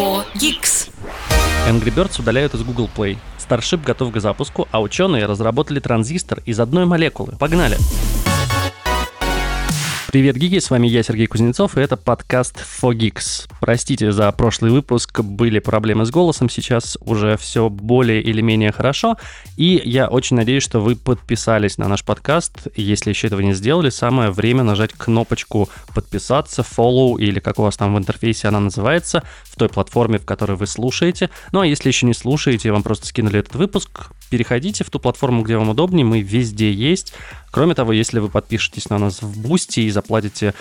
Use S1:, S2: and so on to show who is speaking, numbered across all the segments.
S1: 4 Geeks.
S2: Angry Birds удаляют из Google Play. Starship готов к запуску, а ученые разработали транзистор из одной молекулы. Погнали! Привет, гики, с вами я, Сергей Кузнецов, и это подкаст Fogix. Простите за прошлый выпуск, были проблемы с голосом, сейчас уже все более или менее хорошо, и я очень надеюсь, что вы подписались на наш подкаст. Если еще этого не сделали, самое время нажать кнопочку подписаться, follow, или как у вас там в интерфейсе она называется, в той платформе, в которой вы слушаете. Ну а если еще не слушаете, вам просто скинули этот выпуск, переходите в ту платформу, где вам удобнее, мы везде есть. Кроме того, если вы подпишетесь на нас в Boosty и заплатите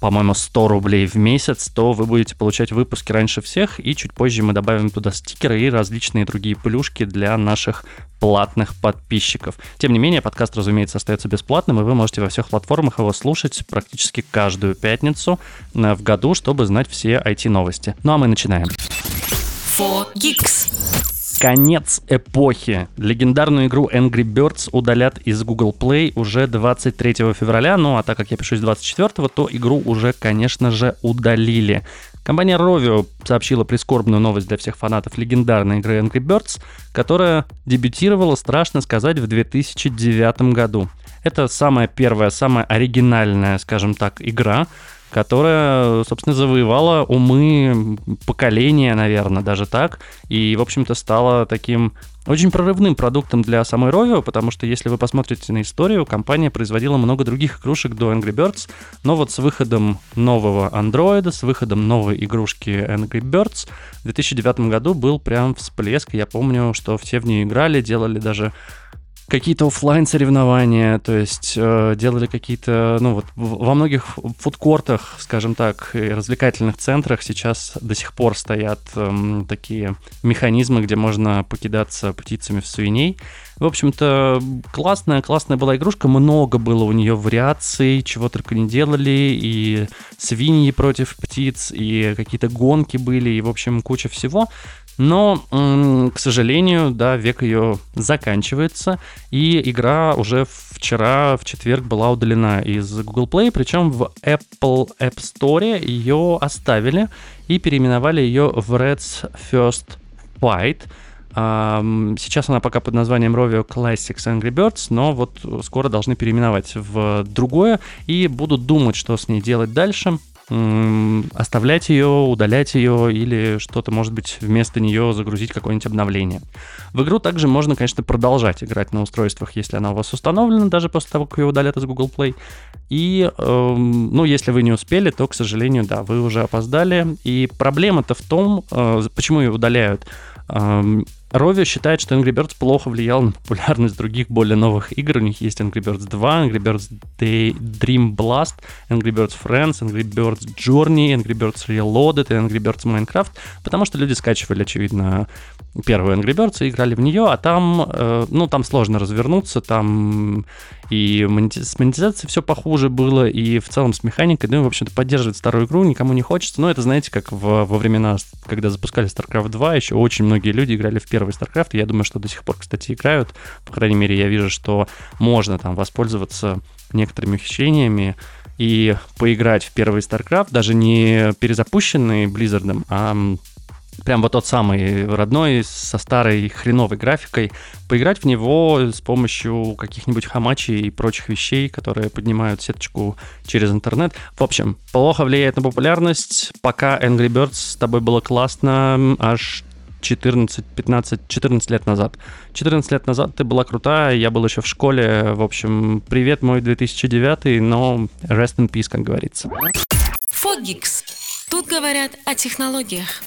S2: по-моему, 100 рублей в месяц, то вы будете получать выпуски раньше всех, и чуть позже мы добавим туда стикеры и различные другие плюшки для наших платных подписчиков. Тем не менее, подкаст, разумеется, остается бесплатным, и вы можете во всех платформах его слушать практически каждую пятницу э, в году, чтобы знать все IT-новости. Ну а мы начинаем.
S1: 4 Geeks.
S2: Конец эпохи. Легендарную игру Angry Birds удалят из Google Play уже 23 февраля. Ну а так как я пишу с 24, то игру уже, конечно же, удалили. Компания Rovio сообщила прискорбную новость для всех фанатов легендарной игры Angry Birds, которая дебютировала, страшно сказать, в 2009 году. Это самая первая, самая оригинальная, скажем так, игра, которая, собственно, завоевала умы поколения, наверное, даже так, и, в общем-то, стала таким очень прорывным продуктом для самой Rovio, потому что если вы посмотрите на историю, компания производила много других игрушек до Angry Birds, но вот с выходом нового Android, с выходом новой игрушки Angry Birds в 2009 году был прям всплеск. Я помню, что все в нее играли, делали даже какие-то офлайн соревнования, то есть э, делали какие-то, ну вот во многих фудкортах, скажем так, и развлекательных центрах сейчас до сих пор стоят э, такие механизмы, где можно покидаться птицами в свиней. В общем-то, классная, классная была игрушка, много было у нее вариаций, чего только не делали, и свиньи против птиц, и какие-то гонки были, и, в общем, куча всего. Но, к сожалению, да, век ее заканчивается, и игра уже вчера, в четверг, была удалена из Google Play, причем в Apple App Store ее оставили и переименовали ее в Red's First Fight. Сейчас она пока под названием Rovio Classics Angry Birds, но вот скоро должны переименовать в другое и будут думать, что с ней делать дальше оставлять ее, удалять ее или что-то, может быть, вместо нее загрузить какое-нибудь обновление. В игру также можно, конечно, продолжать играть на устройствах, если она у вас установлена, даже после того, как ее удалят из Google Play. И, э, ну, если вы не успели, то, к сожалению, да, вы уже опоздали. И проблема-то в том, э, почему ее удаляют. Э, Rovio считает, что Angry Birds плохо влиял на популярность других более новых игр. У них есть Angry Birds 2, Angry Birds Day, Dream Blast, Angry Birds Friends, Angry Birds Journey, Angry Birds Reloaded и Angry Birds Minecraft, потому что люди скачивали, очевидно, первую Angry Birds и играли в нее, а там, э, ну, там сложно развернуться, там и с монетизацией все похуже было, и в целом с механикой, ну, в общем-то, поддерживать старую игру никому не хочется, но это, знаете, как в, во времена, когда запускали StarCraft 2, еще очень многие люди играли в первый StarCraft, и я думаю, что до сих пор, кстати, играют, по крайней мере, я вижу, что можно там воспользоваться некоторыми ухищрениями, и поиграть в первый StarCraft, даже не перезапущенный Blizzard, а прям вот тот самый родной, со старой хреновой графикой, поиграть в него с помощью каких-нибудь хамачей и прочих вещей, которые поднимают сеточку через интернет. В общем, плохо влияет на популярность. Пока Angry Birds с тобой было классно, аж 14, 15, 14 лет назад. 14 лет назад ты была крутая, я был еще в школе. В общем, привет мой 2009, но rest in peace, как говорится.
S1: Фогикс. Тут говорят о технологиях.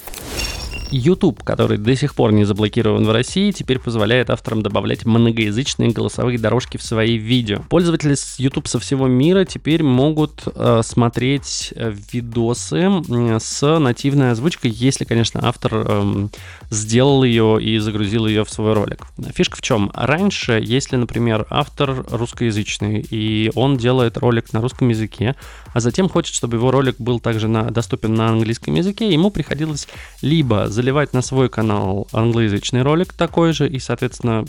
S2: YouTube, который до сих пор не заблокирован в России, теперь позволяет авторам добавлять многоязычные голосовые дорожки в свои видео. Пользователи с YouTube со всего мира теперь могут э, смотреть э, видосы с нативной озвучкой, если, конечно, автор э, сделал ее и загрузил ее в свой ролик. Фишка в чем? Раньше, если, например, автор русскоязычный, и он делает ролик на русском языке, а затем хочет, чтобы его ролик был также на, доступен на английском языке, ему приходилось либо заливать на свой канал англоязычный ролик такой же, и, соответственно,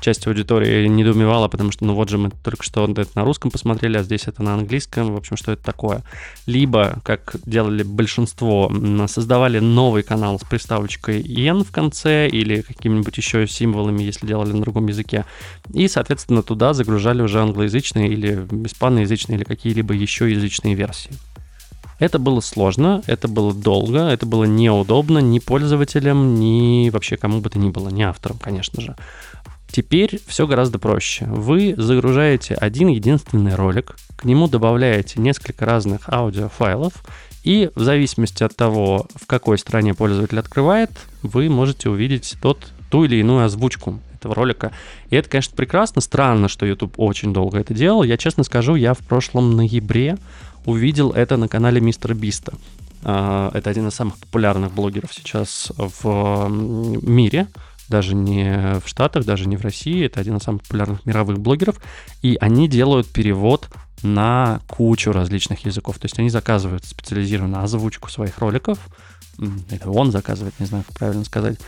S2: часть аудитории недоумевала, потому что, ну вот же мы только что это на русском посмотрели, а здесь это на английском, в общем, что это такое. Либо, как делали большинство, создавали новый канал с приставочкой «ен» в конце или какими-нибудь еще символами, если делали на другом языке, и, соответственно, туда загружали уже англоязычные или испаноязычные или какие-либо еще язычные версии. Это было сложно, это было долго, это было неудобно ни пользователям, ни вообще кому бы то ни было, ни авторам, конечно же. Теперь все гораздо проще. Вы загружаете один единственный ролик, к нему добавляете несколько разных аудиофайлов, и в зависимости от того, в какой стране пользователь открывает, вы можете увидеть тот, ту или иную озвучку этого ролика. И это, конечно, прекрасно. Странно, что YouTube очень долго это делал. Я честно скажу, я в прошлом ноябре увидел это на канале Мистера Биста. А, это один из самых популярных блогеров сейчас в мире даже не в Штатах, даже не в России. Это один из самых популярных мировых блогеров. И они делают перевод на кучу различных языков. То есть они заказывают специализированную озвучку своих роликов. Это он заказывает, не знаю, как правильно сказать.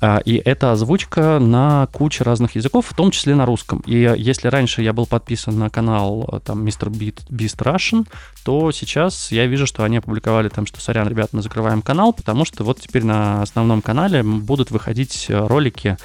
S2: А, и это озвучка на куче разных языков, в том числе на русском. И если раньше я был подписан на канал э, там Mr. Beast, Beast Russian, то сейчас я вижу, что они опубликовали там, что сорян, ребят, мы закрываем канал, потому что вот теперь на основном канале будут выходить э, ролики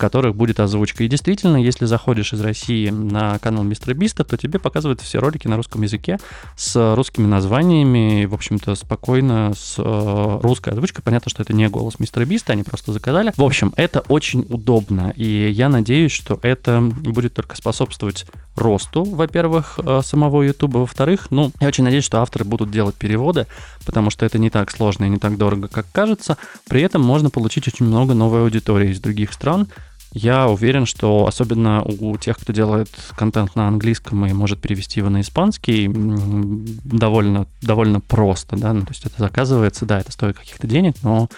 S2: которых будет озвучка. И действительно, если заходишь из России на канал Мистера Биста, то тебе показывают все ролики на русском языке с русскими названиями, в общем-то, спокойно с э, русской озвучкой. Понятно, что это не голос Мистера Биста, они просто заказали. В общем, это очень удобно, и я надеюсь, что это будет только способствовать росту, во-первых, э, самого YouTube, во-вторых, ну, я очень надеюсь, что авторы будут делать переводы, потому что это не так сложно и не так дорого, как кажется. При этом можно получить очень много новой аудитории из других стран, я уверен, что особенно у тех, кто делает контент на английском и может перевести его на испанский, довольно, довольно просто, да, ну, то есть это заказывается, да, это стоит каких-то денег, но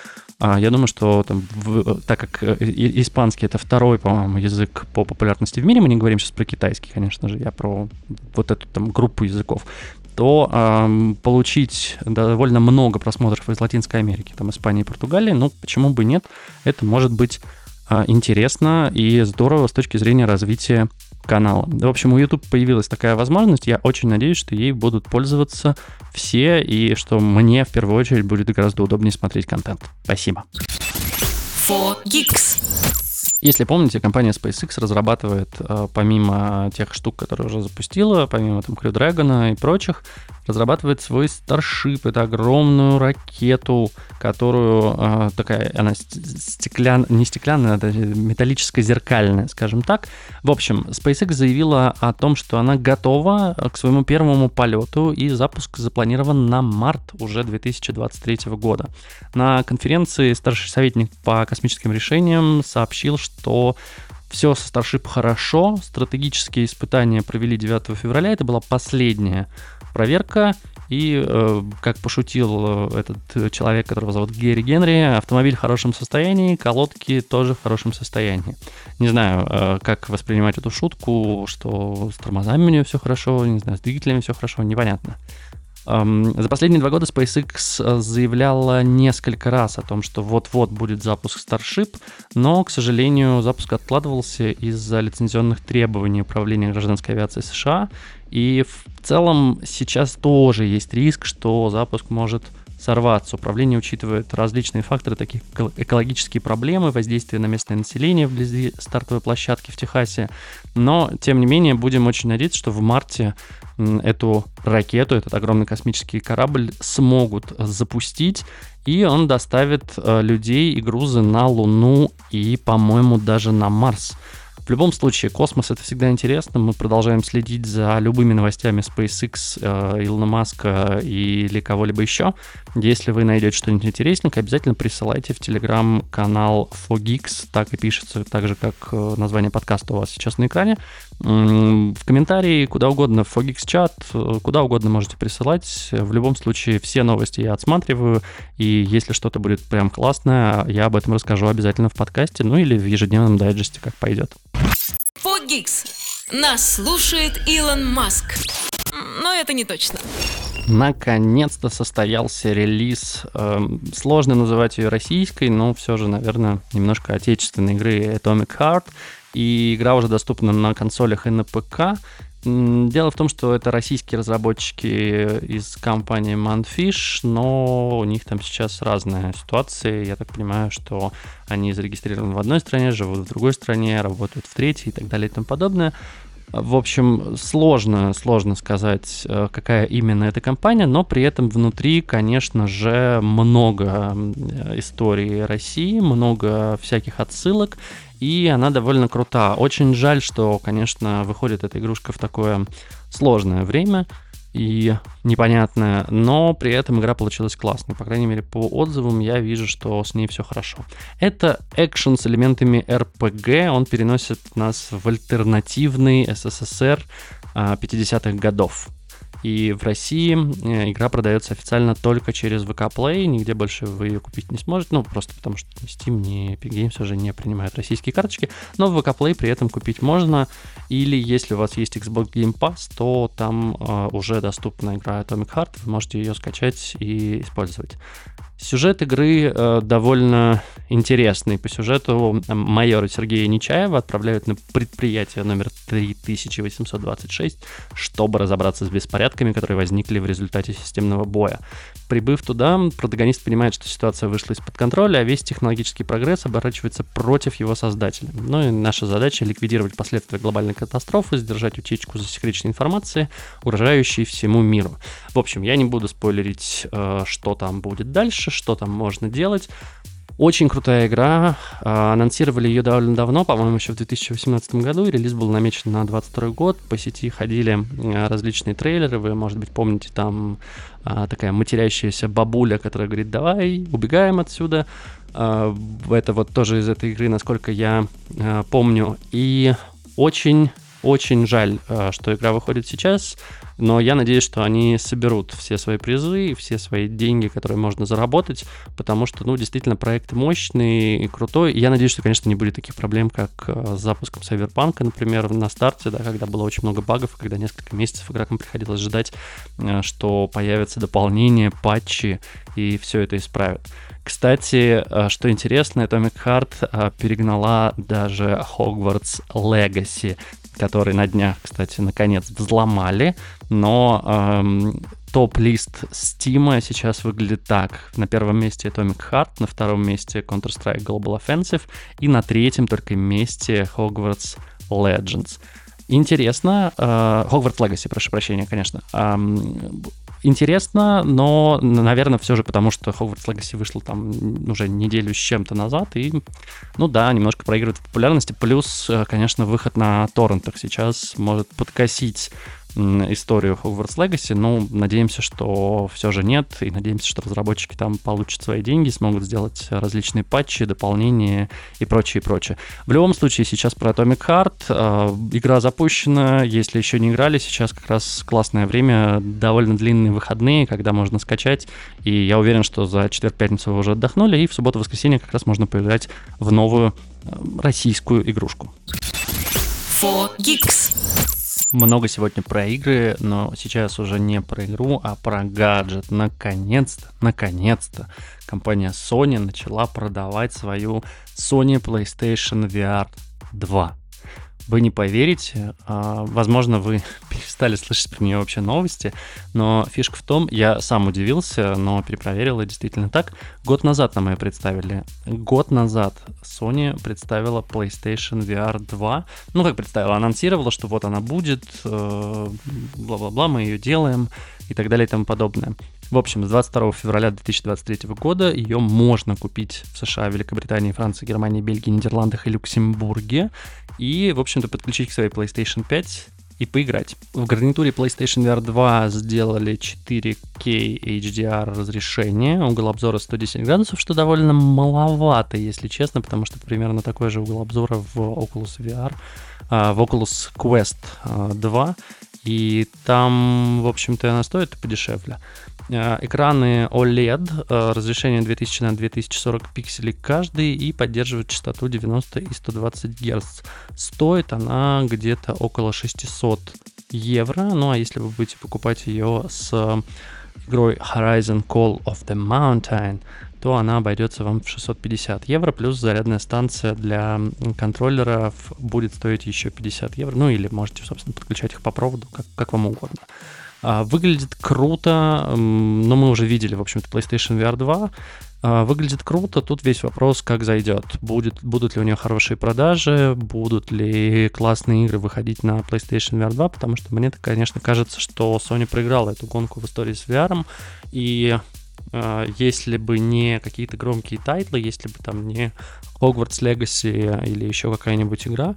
S2: а, я думаю, что там, в, так как э, испанский это второй, по-моему, язык по популярности в мире, мы не говорим сейчас про китайский, конечно же, я про вот эту там группу языков, то э, получить довольно много просмотров из Латинской Америки, там Испании и Португалии, ну почему бы нет, это может быть интересно и здорово с точки зрения развития канала. В общем, у YouTube появилась такая возможность. Я очень надеюсь, что ей будут пользоваться все и что мне в первую очередь будет гораздо удобнее смотреть контент. Спасибо.
S1: 4Geeks.
S2: Если помните, компания SpaceX разрабатывает, э, помимо тех штук, которые уже запустила, помимо там Crew Dragon и прочих, разрабатывает свой Starship. Это огромную ракету, которую э, такая, она стеклян, не стеклянная, а металлическая зеркальная, скажем так. В общем, SpaceX заявила о том, что она готова к своему первому полету, и запуск запланирован на март уже 2023 года. На конференции старший советник по космическим решениям сообщил, что все со Starship хорошо, стратегические испытания провели 9 февраля, это была последняя проверка, и, э, как пошутил э, этот человек, которого зовут Герри Генри, автомобиль в хорошем состоянии, колодки тоже в хорошем состоянии. Не знаю, э, как воспринимать эту шутку, что с тормозами у нее все хорошо, не знаю, с двигателями все хорошо, непонятно. За последние два года SpaceX э, заявляла несколько раз о том, что вот-вот будет запуск Starship, но, к сожалению, запуск откладывался из-за лицензионных требований Управления гражданской авиации США. И в целом сейчас тоже есть риск, что запуск может сорваться. Управление учитывает различные факторы, такие экологические проблемы, воздействие на местное население вблизи стартовой площадки в Техасе. Но, тем не менее, будем очень надеяться, что в марте эту ракету, этот огромный космический корабль смогут запустить, и он доставит э, людей и грузы на Луну и, по-моему, даже на Марс. В любом случае, космос это всегда интересно. Мы продолжаем следить за любыми новостями SpaceX, э, Илона Маска или кого-либо еще. Если вы найдете что-нибудь интересненькое, обязательно присылайте в телеграм-канал Fogix, так и пишется, так же, как э, название подкаста у вас сейчас на экране. В комментарии, куда угодно, в Fogix чат, э, куда угодно можете присылать. В любом случае, все новости я отсматриваю, и если что-то будет прям классное, я об этом расскажу обязательно в подкасте, ну или в ежедневном дайджесте, как пойдет.
S1: Фогикс. Нас слушает Илон Маск. Но это не точно.
S2: Наконец-то состоялся релиз. Эм, сложно называть ее российской, но все же, наверное, немножко отечественной игры Atomic Heart. И игра уже доступна на консолях и на ПК. Дело в том, что это российские разработчики из компании Manfish, но у них там сейчас разная ситуация. Я так понимаю, что они зарегистрированы в одной стране, живут в другой стране, работают в третьей и так далее и тому подобное. В общем, сложно, сложно сказать, э, какая именно эта компания, но при этом внутри, конечно же, много истории России, много всяких отсылок, и она довольно крута. Очень жаль, что, конечно, выходит эта игрушка в такое сложное время, и непонятная, но при этом игра получилась классной. По крайней мере, по отзывам я вижу, что с ней все хорошо. Это экшен с элементами RPG, он переносит нас в альтернативный СССР 50-х а, годов. И в России э, игра продается официально только через VK Play, нигде больше вы ее купить не сможете, ну, просто потому что Steam, ни Epic Games уже не принимают российские карточки, но в VK Play при этом купить можно, или если у вас есть Xbox Game Pass, то там э, уже доступна игра Atomic Heart, вы можете ее скачать и использовать. Сюжет игры э, довольно интересный. По сюжету майора Сергея Нечаева отправляют на предприятие номер 3826, чтобы разобраться с беспорядками, которые возникли в результате системного боя. Прибыв туда, протагонист понимает, что ситуация вышла из-под контроля, а весь технологический прогресс оборачивается против его создателя. Ну и наша задача — ликвидировать последствия глобальной катастрофы, сдержать утечку засекреченной информации, угрожающей всему миру. В общем, я не буду спойлерить, э, что там будет дальше, что там можно делать. Очень крутая игра. А, анонсировали ее довольно давно, по-моему, еще в 2018 году. Релиз был намечен на 2022 год. По сети ходили а, различные трейлеры. Вы, может быть, помните, там такая матерящаяся бабуля, которая говорит, давай, убегаем отсюда. Это вот тоже из этой игры, насколько я помню. И очень очень жаль, что игра выходит сейчас. Но я надеюсь, что они соберут все свои призы и все свои деньги, которые можно заработать, потому что, ну, действительно, проект мощный и крутой. И я надеюсь, что, конечно, не будет таких проблем, как э, с запуском Cyberpunk, например, на старте, да, когда было очень много багов, когда несколько месяцев игрокам приходилось ждать, э, что появятся дополнения, патчи, и все это исправят. Кстати, э, что интересно, Atomic Heart перегнала даже Hogwarts Legacy который на днях, кстати, наконец взломали, но эм, топ-лист Steam сейчас выглядит так. На первом месте Atomic Heart, на втором месте Counter-Strike Global Offensive и на третьем только месте Hogwarts Legends. Интересно, э, Hogwarts Legacy, прошу прощения, конечно. Интересно, но, наверное, все же потому, что Hogwarts Legacy вышел там уже неделю с чем-то назад, и, ну да, немножко проигрывает в популярности, плюс, э, конечно, выход на торрентах сейчас может подкосить историю Hogwarts Legacy, но надеемся, что все же нет, и надеемся, что разработчики там получат свои деньги, смогут сделать различные патчи, дополнения и прочее, и прочее. В любом случае, сейчас про Atomic Heart. Э, игра запущена, если еще не играли, сейчас как раз классное время, довольно длинные выходные, когда можно скачать, и я уверен, что за четверг-пятницу вы уже отдохнули, и в субботу-воскресенье как раз можно поиграть в новую э, российскую игрушку.
S1: 4 Geeks.
S2: Много сегодня про игры, но сейчас уже не про игру, а про гаджет. Наконец-то, наконец-то компания Sony начала продавать свою Sony PlayStation VR 2. Вы не поверите, а, возможно, вы перестали слышать про нее вообще новости, но фишка в том, я сам удивился, но перепроверил, и действительно так. Год назад нам ее представили. Год назад Sony представила PlayStation VR 2. Ну, как представила, анонсировала, что вот она будет, э, бла-бла-бла, мы ее делаем и так далее и тому подобное. В общем, с 22 февраля 2023 года ее можно купить в США, Великобритании, Франции, Германии, Бельгии, Нидерландах и Люксембурге. И, в общем-то, подключить к своей PlayStation 5 и поиграть. В гарнитуре PlayStation VR 2 сделали 4K HDR разрешение, угол обзора 110 градусов, что довольно маловато, если честно, потому что примерно такой же угол обзора в Oculus VR, а, в Oculus Quest 2, а, и там, в общем-то, она стоит подешевле. Э, экраны OLED, э, разрешение 2000 на 2040 пикселей каждый и поддерживает частоту 90 и 120 Гц. Стоит она где-то около 600 евро. Ну а если вы будете покупать ее с игрой Horizon Call of the Mountain, то она обойдется вам в 650 евро, плюс зарядная станция для контроллеров будет стоить еще 50 евро, ну или можете, собственно, подключать их по проводу, как, как вам угодно. А, выглядит круто, но мы уже видели, в общем-то, PlayStation VR 2. А, выглядит круто, тут весь вопрос, как зайдет. Будет, будут ли у нее хорошие продажи, будут ли классные игры выходить на PlayStation VR 2, потому что мне, конечно, кажется, что Sony проиграла эту гонку в истории с VR, и э, если бы не какие-то громкие тайтлы, если бы там не Hogwarts Legacy или еще какая-нибудь игра,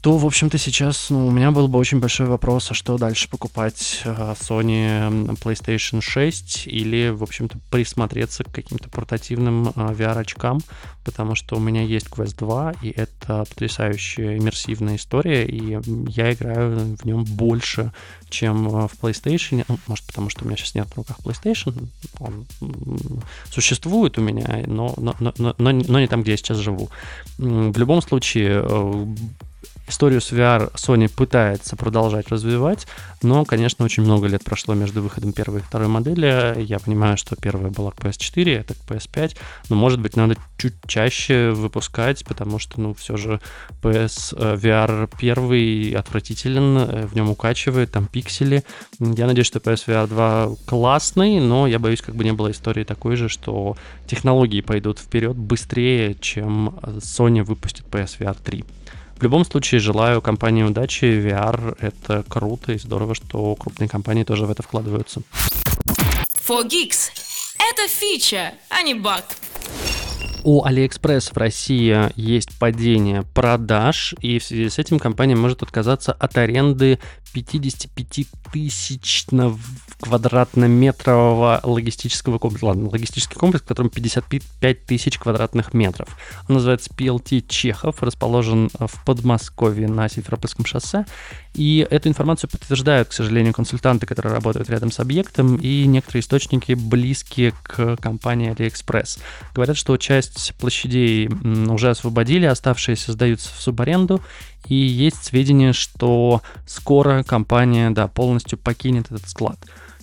S2: то, в общем-то, сейчас ну, у меня был бы очень большой вопрос, а что дальше покупать э, Sony PlayStation 6 или, в общем-то, присмотреться к каким-то портативным э, VR-очкам, потому что у меня есть Quest 2, и это потрясающая иммерсивная история, и я играю в нем больше, чем uh, в PlayStation. Ну, может, потому что у меня сейчас нет в руках PlayStation, он существует у меня, но, но, но, но, но не там, где я сейчас живу. В любом случае, Историю с VR Sony пытается продолжать развивать, но, конечно, очень много лет прошло между выходом первой и второй модели. Я понимаю, что первая была к PS4, это к PS5, но, может быть, надо чуть чаще выпускать, потому что, ну, все же PS э, VR первый отвратителен, э, в нем укачивает, там пиксели. Я надеюсь, что PSVR 2 классный, но я боюсь, как бы не было истории такой же, что технологии пойдут вперед быстрее, чем Sony выпустит PSVR 3. В любом случае, желаю компании удачи. VR — это круто и здорово, что крупные компании тоже в это вкладываются.
S1: For Geeks. Это фича, а не баг.
S2: У AliExpress в России есть падение продаж, и в связи с этим компания может отказаться от аренды 55 тысячного квадратнометрового логистического комплекса. Ладно, логистический комплекс, в котором 55 тысяч квадратных метров. Он называется PLT Чехов, расположен в Подмосковье на Симферопольском шоссе. И эту информацию подтверждают, к сожалению, консультанты, которые работают рядом с объектом, и некоторые источники, близкие к компании AliExpress. Говорят, что часть площадей уже освободили, оставшиеся сдаются в субаренду, и есть сведения, что скоро компания да, полностью покинет этот склад.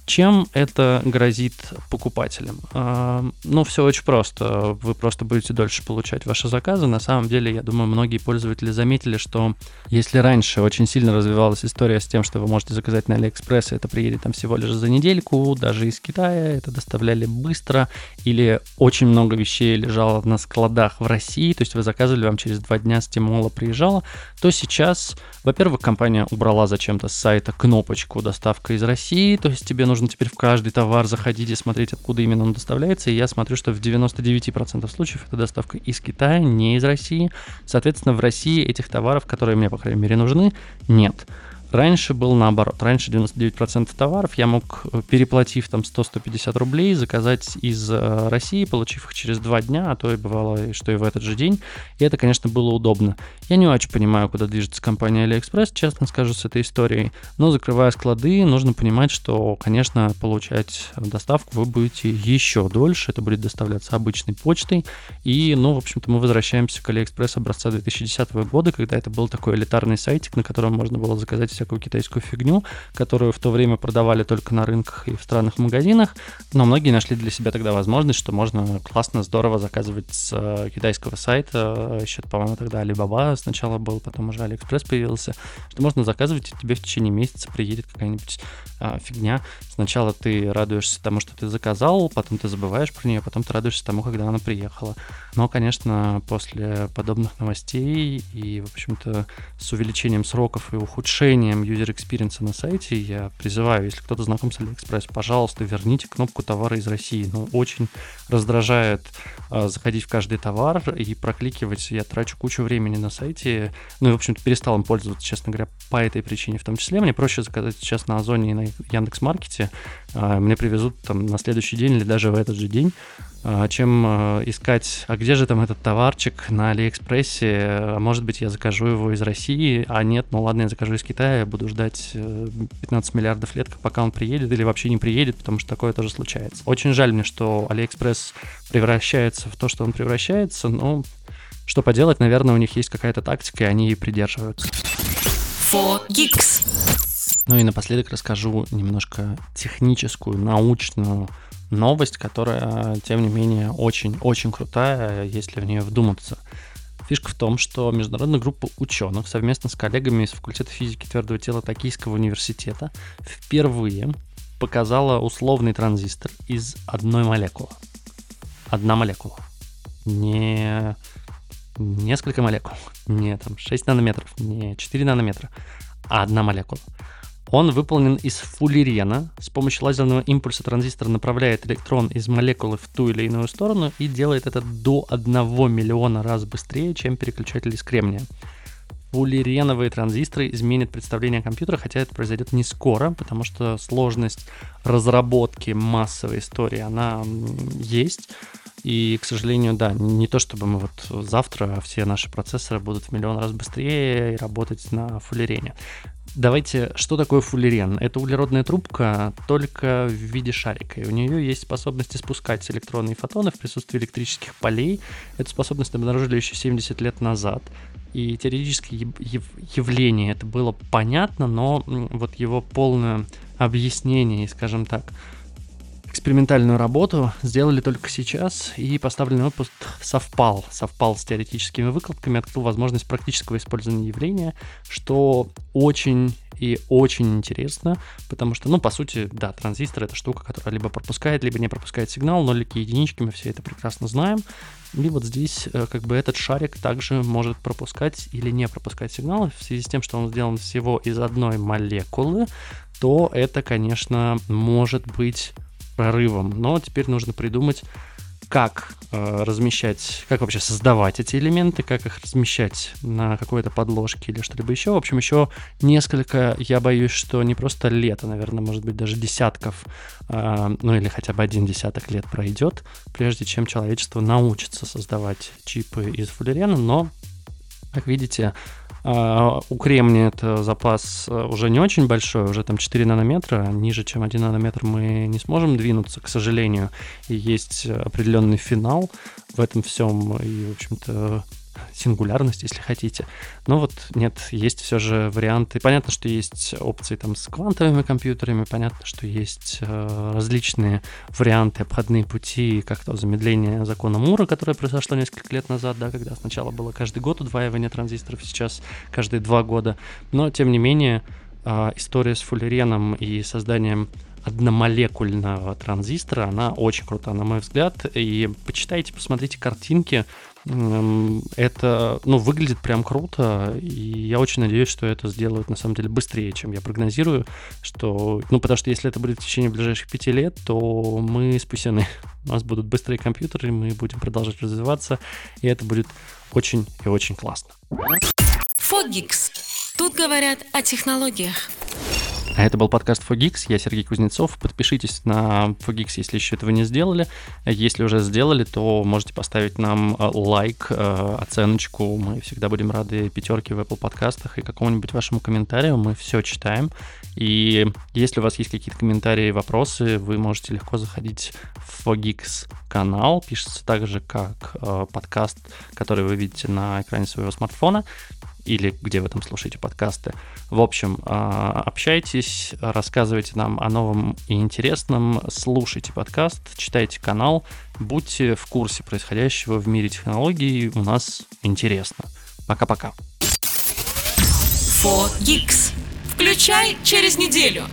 S2: Чем это грозит покупателям? А, ну, все очень просто. Вы просто будете дольше получать ваши заказы. На самом деле, я думаю, многие пользователи заметили, что если раньше очень сильно развивалась история с тем, что вы можете заказать на Алиэкспресс, и это приедет там всего лишь за недельку, даже из Китая, это доставляли быстро, или очень много вещей лежало на складах в России, то есть вы заказывали, вам через два дня стимула приезжало, то сейчас, во-первых, компания убрала зачем-то с сайта кнопочку «Доставка из России», то есть тебе нужно нужно теперь в каждый товар заходить и смотреть, откуда именно он доставляется. И я смотрю, что в 99% случаев это доставка из Китая, не из России. Соответственно, в России этих товаров, которые мне, по крайней мере, нужны, нет. Раньше был наоборот. Раньше 99% товаров я мог, э, переплатив там 100-150 рублей, заказать из э, России, получив их через два дня, а то и бывало, что и в этот же день. И это, конечно, было удобно. Я не очень понимаю, куда движется компания AliExpress, честно скажу, с этой историей. Но закрывая склады, нужно понимать, что, конечно, получать доставку вы будете еще дольше. Это будет доставляться обычной почтой. И, ну, в общем-то, мы возвращаемся к AliExpress образца 2010 года, когда это был такой элитарный сайтик, на котором можно было заказать всякую китайскую фигню, которую в то время продавали только на рынках и в странных магазинах, но многие нашли для себя тогда возможность, что можно классно, здорово заказывать с э, китайского сайта, еще, по-моему, тогда Alibaba сначала был, потом уже AliExpress появился, что можно заказывать, и тебе в течение месяца приедет какая-нибудь а, фигня. Сначала ты радуешься тому, что ты заказал, потом ты забываешь про нее, потом ты радуешься тому, когда она приехала. Но, конечно, после подобных новостей и, в общем-то, с увеличением сроков и ухудшением user experience на сайте, я призываю, если кто-то знаком с AliExpress, пожалуйста, верните кнопку товара из России. Ну, очень раздражает э, заходить в каждый товар и прокликивать. Я трачу кучу времени на сайте. Ну и, в общем-то, перестал им пользоваться, честно говоря, по этой причине в том числе. Мне проще заказать сейчас на Озоне и на Яндекс.Маркете. Э, мне привезут там на следующий день или даже в этот же день а, чем а, искать, а где же там этот товарчик на Алиэкспрессе, а может быть я закажу его из России, а нет, ну ладно, я закажу из Китая, буду ждать 15 э, миллиардов лет, пока он приедет или вообще не приедет, потому что такое тоже случается. Очень жаль мне, что Алиэкспресс превращается в то, что он превращается, но что поделать, наверное, у них есть какая-то тактика, и они ей придерживаются.
S1: For Geeks.
S2: Ну и напоследок расскажу немножко техническую, научную новость, которая, тем не менее, очень-очень крутая, если в нее вдуматься. Фишка в том, что международная группа ученых совместно с коллегами из факультета физики твердого тела Токийского университета впервые показала условный транзистор из одной молекулы. Одна молекула. Не несколько молекул, не там 6 нанометров, не 4 нанометра, а одна молекула. Он выполнен из фуллерена. С помощью лазерного импульса транзистор направляет электрон из молекулы в ту или иную сторону и делает это до 1 миллиона раз быстрее, чем переключатель из кремния. Фуллереновые транзисторы изменят представление о компьютере, хотя это произойдет не скоро, потому что сложность разработки массовой истории, она есть. И, к сожалению, да, не то чтобы мы вот завтра все наши процессоры будут в миллион раз быстрее работать на фуллерене. Давайте, что такое фуллерен? Это углеродная трубка, только в виде шарика. И у нее есть способность испускать электроны и фотоны в присутствии электрических полей. Эту способность обнаружили еще 70 лет назад. И теоретически явление это было понятно, но вот его полное объяснение, скажем так, экспериментальную работу сделали только сейчас, и поставленный отпуск совпал. Совпал с теоретическими выкладками, открыл возможность практического использования явления, что очень и очень интересно, потому что, ну, по сути, да, транзистор — это штука, которая либо пропускает, либо не пропускает сигнал, нолики единички, мы все это прекрасно знаем. И вот здесь э, как бы этот шарик также может пропускать или не пропускать сигнал. В связи с тем, что он сделан всего из одной молекулы, то это, конечно, может быть прорывом. Но теперь нужно придумать, как э, размещать, как вообще создавать эти элементы, как их размещать на какой-то подложке или что-либо еще. В общем, еще несколько, я боюсь, что не просто лет, а, наверное, может быть, даже десятков, э, ну или хотя бы один десяток лет пройдет, прежде чем человечество научится создавать чипы из фуллерена, но, как видите, у кремния это запас э, уже не очень большой, уже там 4 нанометра, ниже, чем 1 нанометр мы не сможем двинуться, к сожалению. И есть определенный финал в этом всем, и, в общем-то, сингулярность, если хотите. Но вот нет, есть все же варианты. Понятно, что есть опции там с квантовыми компьютерами, понятно, что есть э, различные варианты, обходные пути, как то замедление закона Мура, которое произошло несколько лет назад, да, когда сначала было каждый год удваивание транзисторов, сейчас каждые два года. Но, тем не менее, э, история с фуллереном и созданием одномолекульного транзистора, она очень крута, на мой взгляд. И почитайте, посмотрите картинки. Это, ну, выглядит прям круто, и я очень надеюсь, что это сделают, на самом деле, быстрее, чем я прогнозирую, что, ну, потому что если это будет в течение ближайших пяти лет, то мы спасены. У нас будут быстрые компьютеры, мы будем продолжать развиваться, и это будет очень и очень классно.
S1: Фогикс. Тут говорят о технологиях.
S2: А это был подкаст Fogix. Я Сергей Кузнецов. Подпишитесь на Fogix, если еще этого не сделали. Если уже сделали, то можете поставить нам э, лайк, э, оценочку. Мы всегда будем рады пятерке в Apple подкастах и какому-нибудь вашему комментарию. Мы все читаем. И если у вас есть какие-то комментарии, вопросы, вы можете легко заходить в Fogix канал. Пишется так же, как э, подкаст, который вы видите на экране своего смартфона или где вы там слушаете подкасты. В общем, а, общайтесь, рассказывайте нам о новом и интересном, слушайте подкаст, читайте канал, будьте в курсе происходящего в мире технологий, у нас интересно. Пока-пока.
S1: Включай через неделю.